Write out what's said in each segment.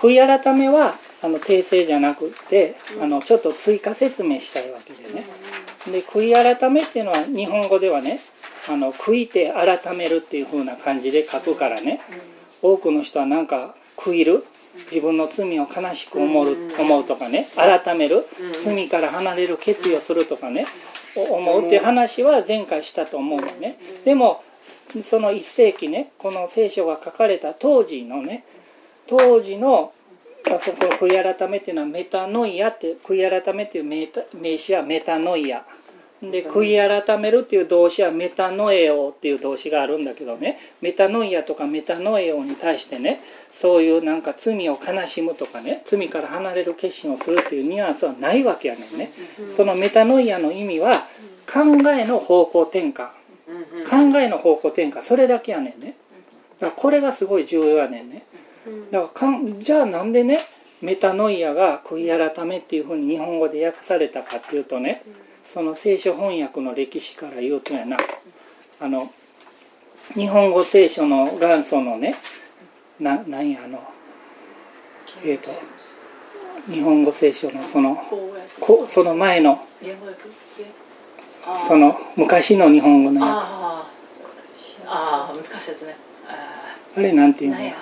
悔い改めはあの訂正じゃなくって、あのちょっと追加説明したいわけでね。で悔い改めっていうのは日本語ではねあの悔いて改めるっていう風な感じで書くからね。多くの人はなんか悔いる？自分の罪を悲しく思う思うとかね。改める？罪から離れる決意をするとかね。お思うっていう話は前回したと思うのね。でもその一世紀ねこの聖書が書かれた当時のね当時のあそこ悔い改めっていうのはメタノイアって悔い改めっていう名詞はメタノイア。で悔い改めるっていう動詞はメタノエオっていう動詞があるんだけどね。メタノイアとかメタノエオに対してねそういうなんか罪を悲しむとかね罪から離れる決心をするっていうニュアンスはないわけやねんね。そのメタノイアの意味は考えの方向転換。考えの方向転換。それだけやねんね。だからこれがすごい重要やねんねだからかんじゃあなんでねメタノイアが悔い改めっていうふうに日本語で訳されたかっていうとねその聖書翻訳の歴史から言うとやな。あの日本語聖書の元祖のねななんやあのえっ、と日本語聖書のそのこその前のその昔の日本語の訳あーあー難しいやつね。ああれなんていうの？や？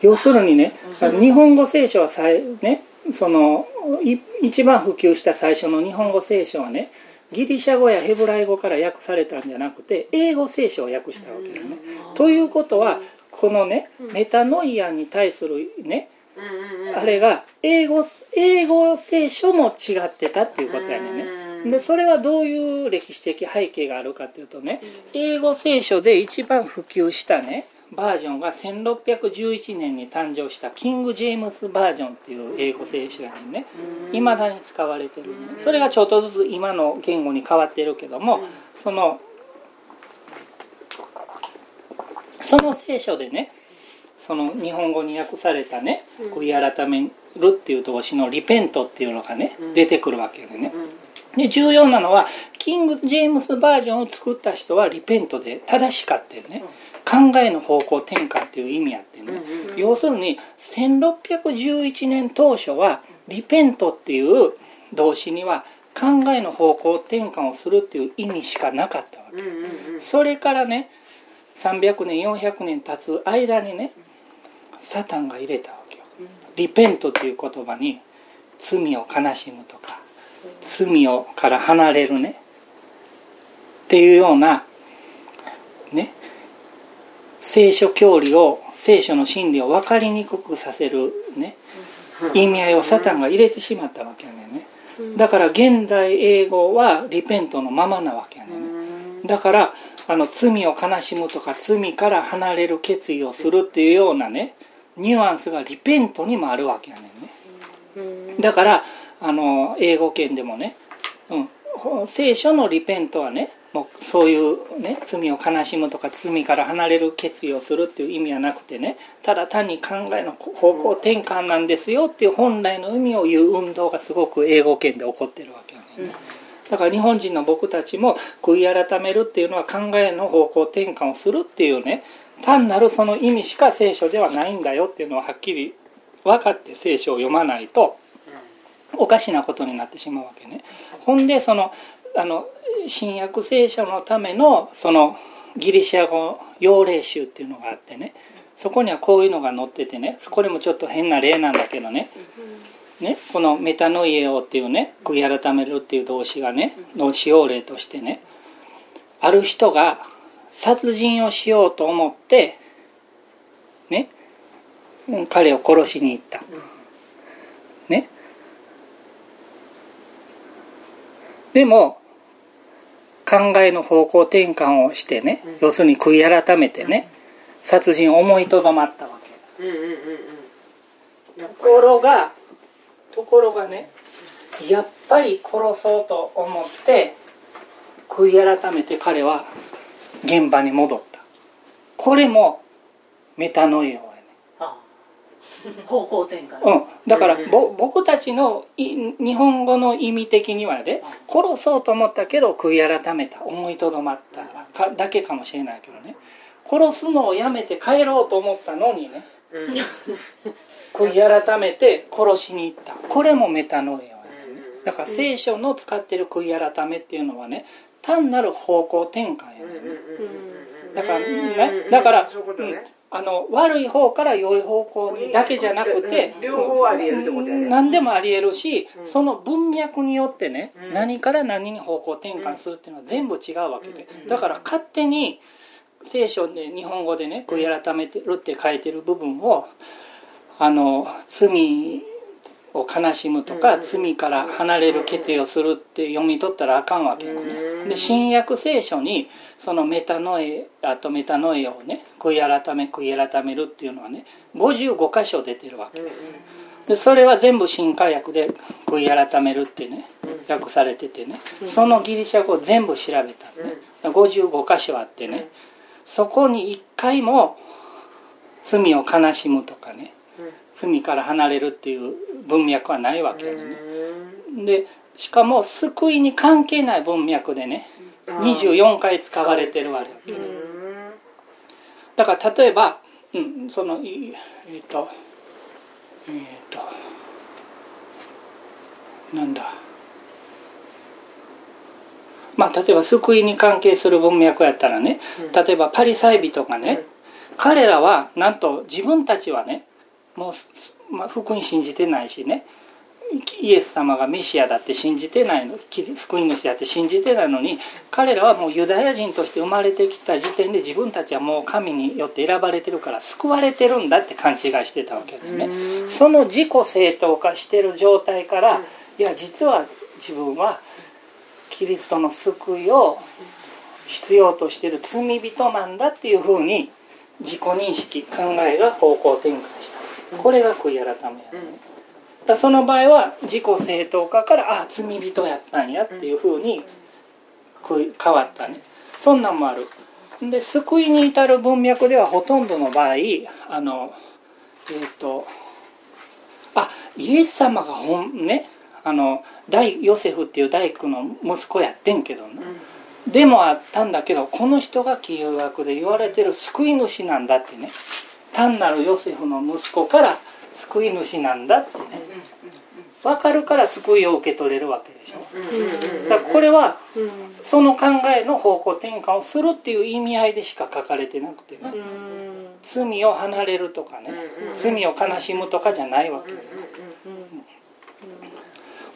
要するにね、日本語聖書はさいねそのい一番普及した最初の日本語聖書はねギリシャ語やヘブライ語から訳されたんじゃなくて英語聖書を訳したわけよね。ということはこのねメタノイアに対するねあれが英語英語聖書も違ってたっていうことやねんね。でそれはどういう歴史的背景があるかというとね英語聖書で一番普及したねバージョンが1611年に誕生したキング・ジェームスバージョンっていう英語聖書やねんね。いまだに使われてるね。それがちょっとずつ今の言語に変わってるけどもそのその聖書でねその日本語に訳されたね悔い改めるっていう動詞のリペントっていうのがね出てくるわけでね。で重要なのはキング・ジェームスバージョンを作った人はリペントで正しかってね考えの方向転換っていう意味やってね。要するに1611年当初はリペントっていう動詞には考えの方向転換をするっていう意味しかなかったわけ。それからね300年400年経つ間にねサタンが入れたわけよ。リペントっていう言葉に罪を悲しむとか罪をから離れるね。っていうようなね聖書教理を聖書の真理を分かりにくくさせるね意味合いをサタンが入れてしまったわけやねんね。だから現在英語はリペントのままなわけやねんね。だからあの罪を悲しむとか罪から離れる決意をするっていうようなねニュアンスがリペントにもあるわけやねんね。だからあの英語圏でもね、うん、ほ聖書のリペントはねもうそういうね罪を悲しむとか罪から離れる決意をするっていう意味はなくてねただ単に考えの方向転換なんですよっていう本来の意味を言う運動がすごく英語圏で起こってるわけよね、だから日本人の僕たちも悔い改めるっていうのは考えの方向転換をするっていうね単なるその意味しか聖書ではないんだよっていうのははっきり分かって聖書を読まないとおかしなことになってしまうわけね。ほんでそのあの新約聖書のためのそのギリシャ語用例集っていうのがあってね。そこにはこういうのが載っててね。これもちょっと変な例なんだけどね。ねこのメタノイエオっていうね悔い改めるっていう動詞がねの使用例としてね。ある人が殺人をしようと思ってね彼を殺しに行った。ね。でも考えの方向転換をしてね、要するに悔い改めてね、殺人を思いとどまったわけ。ところがところがねやっぱり殺そうと思って悔い改めて彼は現場に戻った。これもメタノイオ方向転換。うん、だからぼ僕たちのい日本語の意味的にはね殺そうと思ったけど悔い改めた思いとどまったかだけかもしれないけどね。殺すのをやめて帰ろうと思ったのにね悔い改めて殺しに行った。これもメタノエアだから聖書の使ってる悔い改めっていうのはね単なる方向転換やねだからねだから、うんあの悪い方から良い方向にだけじゃなくて、両方あり得るってことやね。何でもありえるし、その文脈によってね、何から何に方向転換するっていうのは全部違うわけで、だから勝手に聖書で日本語でね悔い改めてるって書いてる部分をあの罪を悲しむとか、罪から離れる決意をするって読み取ったらあかんわけよね。で新約聖書にそのメタノエあとメタノエをね悔い改め悔い改めるっていうのはね55箇所出てるわけ。でそれは全部新化訳で悔い改めるってね訳されててねそのギリシャ語を全部調べたね。55箇所あってねそこに一回も罪を悲しむとかね罪から離れるっていう文脈はないわけよねでしかも救いに関係ない文脈でね24回使われてるわけねだから例えば、うん、そのいえっ、とえっ、となんだ。まあ例えば救いに関係する文脈やったらね例えばパリサイ人がね、彼らはなんと自分たちはねもうす、まあ、福音信じてないしね。イエス様がメシアだって信じてないの救い主だって信じてないのに彼らはもうユダヤ人として生まれてきた時点で自分たちはもう神によって選ばれてるから救われてるんだって勘違いしてたわけでね。その自己正当化してる状態からいや実は自分はキリストの救いを必要としてる罪人なんだっていうふうに自己認識考えが方向転換したこれが悔い改めやね、だその場合は自己正当化からあ罪人やったんやっていうふうに変わったね。そんなんもある。で救いに至る文脈ではほとんどの場合あのえっ、ー、とあイエス様がほんねあの大ヨセフっていう大工の息子やってんけどな、うん、でもあったんだけどこの人が旧約で言われてる救い主なんだってね単なるヨセフの息子から救い主なんだってね。分かるから救いを受け取れるわけでしょ。だからこれはその考えの方向転換をするっていう意味合いでしか書かれてなくてね。罪を離れるとかね。罪を悲しむとかじゃないわけです。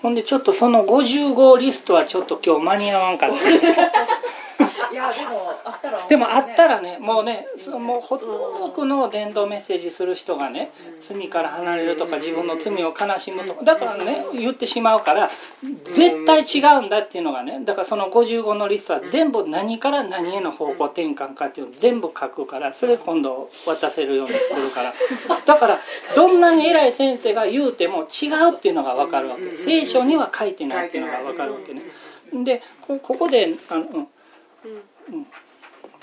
ほんでちょっとその55リストはちょっと今日間に合わんかった いやでもあったら、ね、でもあったらねもうねそもうほ多くの伝道メッセージする人がね罪から離れるとか自分の罪を悲しむとかだからね言ってしまうから絶対違うんだっていうのがねだからその55のリストは全部何から何への方向転換かっていうのを全部書くからそれ今度渡せるように作るから。だからどんなに偉い先生が言うても違うっていうのが分かるわけ。聖書には書いてないっていうのが分かるわけね。でここであのうん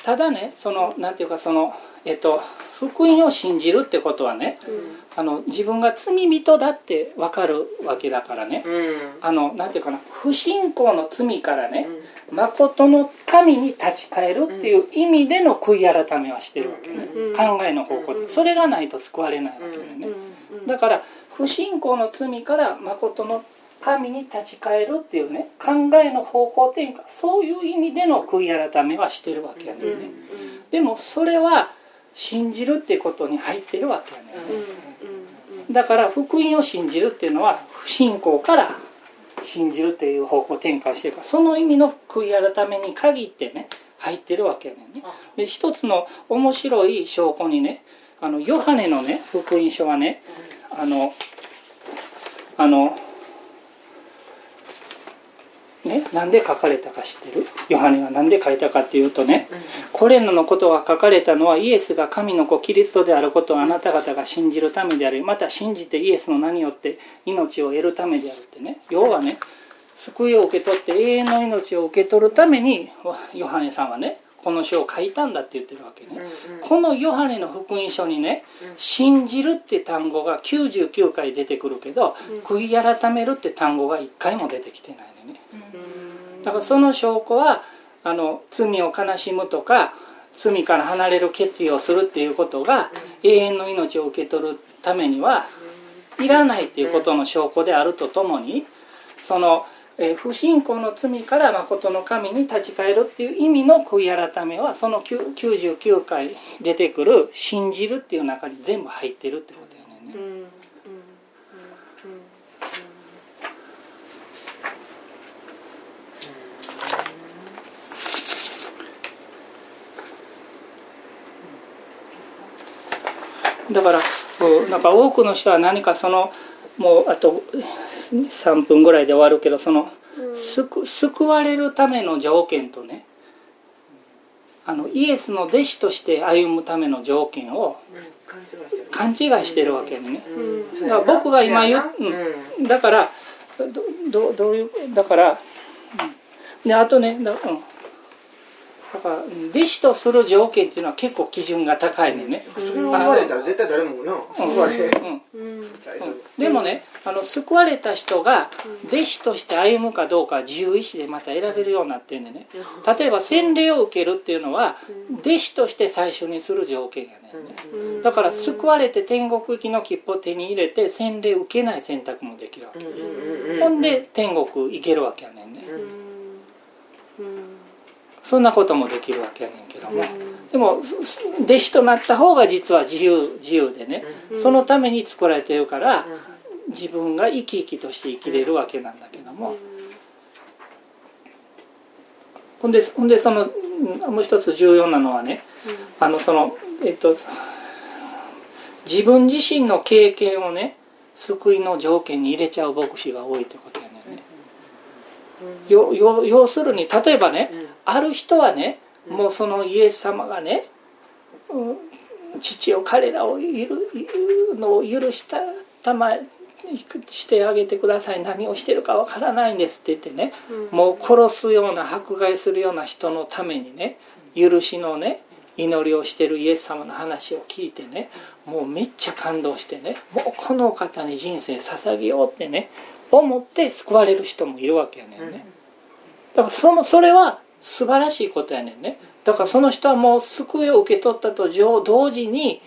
ただねそのなんていうかそのえっと福音を信じるってことはね、うん、あの自分が罪人だって分かるわけだからね、うん、あのなんていうかな不信仰の罪からね、うん、誠の神に立ち返るっていう意味での悔い改めはしてるわけね、考えの方向で。それがないと救われないわけでね、だから不信仰の罪から誠の神に立ち返るっていうね考えの方向転換そういう意味での悔い改めはしてるわけやねんね、うんうん、でもそれは信じるってことに入ってるわけやね、うん、だから福音を信じるっていうのは不信仰から信じるっていう方向転換してるからその意味の悔い改めに限ってね入ってるわけやねんね。で一つの面白い証拠にねあのヨハネのね福音書はねあのあのね、なんで書かれたか知ってる？ヨハネが何で書いたかっていうとね、うん、これらのことが書かれたのはイエスが神の子キリストであることをあなた方が信じるためでありまた信じてイエスの名によって命を得るためであるってね。要はね救いを受け取って永遠の命を受け取るためにヨハネさんはねこの書を書いたんだって言ってるわけね、うんうん、このヨハネの福音書にね「信じる」って単語が99回出てくるけど「悔い改める」って単語が1回も出てきてないね、だからその証拠はあの罪を悲しむとか罪から離れる決意をするっていうことが永遠の命を受け取るためにはいらないっていうことの証拠であるとともにそのえ不信仰の罪から誠の神に立ち返るっていう意味の悔い改めはその99回出てくる「信じる」っていう中に全部入ってるってことやねんね。だからなんか多くの人は何かそのもうあと3分ぐらいで終わるけどその、救救われるための条件とねあのイエスの弟子として歩むための条件を勘違いしてる。わけね、だから僕が今言う、うん、だからどどういうだから、であとねだ、うん、だから弟子とする条件っていうのは結構基準が高いのね、それを言われたら絶対誰もな。救われでもねあの救われた人が弟子として歩むかどうか自由意志でまた選べるようになってんでね。例えば洗礼を受けるっていうのは弟子として最初にする条件やねだから救われて天国行きの切符を手に入れて洗礼受けない選択もできるわけ。ほんで天国行けるわけやねんねそんなこともできるわけやねんけども、でも弟子となった方が実は自由自由でね、そのために作られてるから、自分が生き生きとして生きれるわけなんだけども、ほんでほんでそのもう一つ重要なのはね、あのそのえっと自分自身の経験をね救いの条件に入れちゃう牧師が多いってことやねんね。よ要するに例えばね、ある人はねもうそのイエス様がね、父を彼らをいるのを許したたましてあげてください。何をしてるかわからないんですって言ってね、もう殺すような迫害するような人のためにね許しのね祈りをしてるイエス様の話を聞いてねもうめっちゃ感動してねもうこの方に人生捧げようってね思って救われる人もいるわけやねんね。だからそのそれは素晴らしいことやねんね。だからその人はもう救いを受け取ったと同時に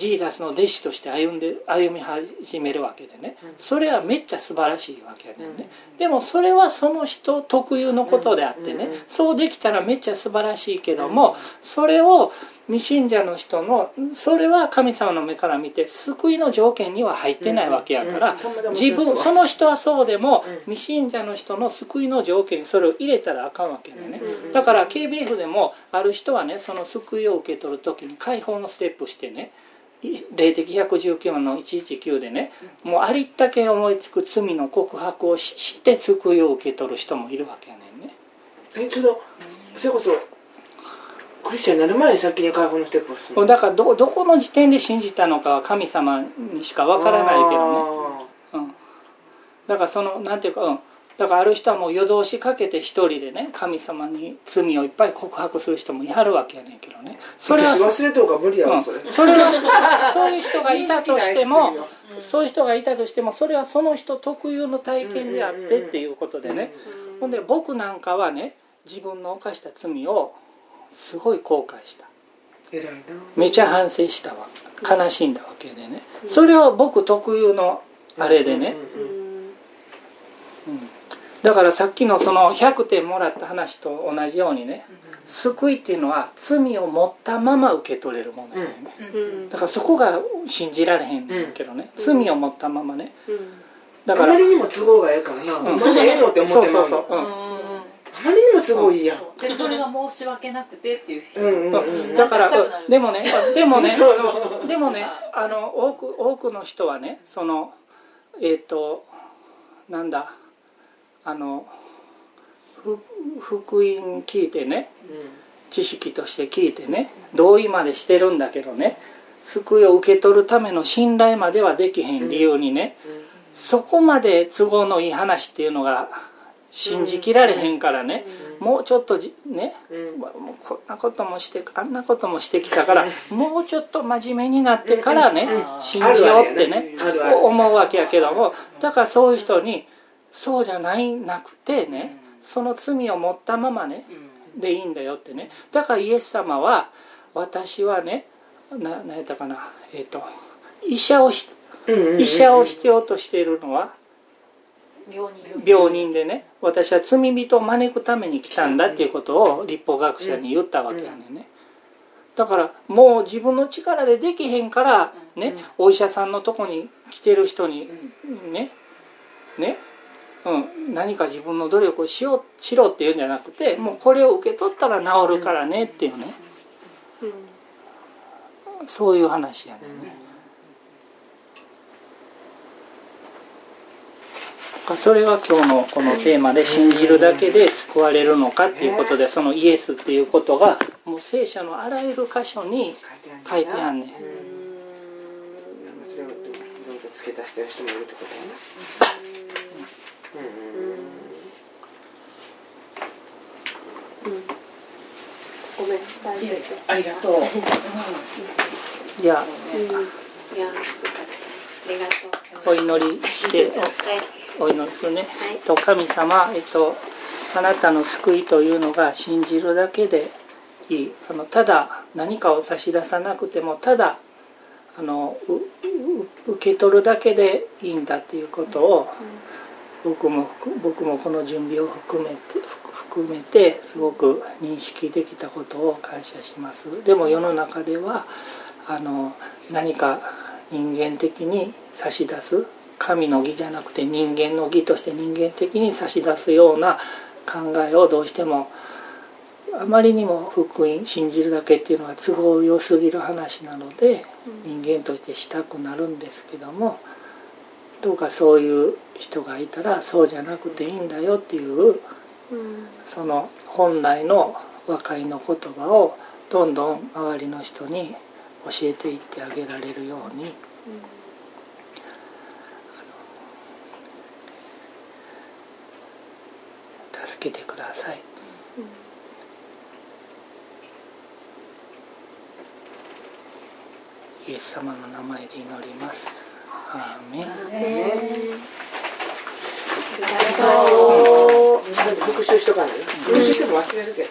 ジーダスの弟子として歩んで歩み始めるわけでね。それはめっちゃ素晴らしいわけやねんね。でもそれはその人特有のことであってね。そうできたらめっちゃ素晴らしいけどもそれを未信者の人のそれは神様の目から見て救いの条件には入ってないわけやから自分その人はそうでも未信者の人の救いの条件にそれを入れたらあかんわけでねだから KBF でもある人はねその救いを受け取る時に解放のステップしてね霊的119の119でねもうありったけ思いつく罪の告白をして救いを受け取る人もいるわけやねんね。えそのそれこそクリスチャンになる前に先に解放のステップをする。だからどどこの時点で信じたのかは神様にしかわからないけどね、うん、だからそのなんていうか、うん、だからある人はもう夜通しかけて一人でね神様に罪をいっぱい告白する人もいはるわけやねんけどね。それは忘れとうか無理やわ、それ。それはそういう人がいたとしても そういう人がいたとしてもそれはその人特有の体験であってっていうことでね。ほんで僕なんかはね自分の犯した罪をすごい後悔した。めちゃ反省したわ。悲しんだわけでね。それを僕特有のあれでね、だからさっきのその100点もらった話と同じようにね救いっていうのは罪を持ったまま受け取れるものやね、だからそこが信じられへんけどね、罪を持ったままね、だからあまりにも都合がええからな、うん、まだええのって思ってそうそうそう、うん、あまりにも都合いいやん。でそれが申し訳なくてっていう。人、だからでもねでもね でもねあの多く多くの人はねそのえっ、ー、となんだあの福音聞いてね、知識として聞いてね同意までしてるんだけどね救いを受け取るための信頼まではできへん理由にね、そこまで都合のいい話っていうのが信じきられへんからね、もうちょっとね、もうこんなこともしてあんなこともしてきたから、もうちょっと真面目になってからね、信じようってね。思うわけやけどもだからそういう人に。そうじゃないなくてね、その罪を持ったままね、でいいんだよってね。だからイエス様は私はねな何やったかなえっ、と医者をし医者を必要としているのは病人。病人でね私は罪人を招くために来たんだっていうことを立法学者に言ったわけやねんね。だからもう自分の力でできへんからねお医者さんのとこに来てる人にねねうん、何か自分の努力をしようしろっていうんじゃなくてもうこれを受け取ったら治るからねっていうね。そういう話やねんね。それが今日のこのテーマで信じるだけで救われるのかっていうことでそのイエスっていうことがもう聖書のあらゆる箇所に書いてあんねん。それをいろいろ付け足してる人もいるってことやなごめん。大丈夫。ありがとう。いやうん。いや。ありがとうお祈りして。はいおお祈りするね。はい。と神様、えっと、あなたの救いというのが信じるだけでいい。あのただ何かを差し出さなくてもただあの受け取るだけでいいんだっていうことを僕も含僕もこの準備を含めてふ含めてすごく認識できたことを感謝します。でも世の中ではあの何か人間的に差し出す神の義じゃなくて人間の義として人間的に差し出すような考えをどうしてもあまりにも福音信じるだけっていうのは都合良すぎる話なので人間としてしたくなるんですけどもどうかそういう人がいたらそうじゃなくていいんだよっていうその本来の和解の言葉をどんどん周りの人に教えていってあげられるように助けてください。イエス様の名前で祈ります。アーメン。ありがとう復習しとかない？復習しても忘れるけど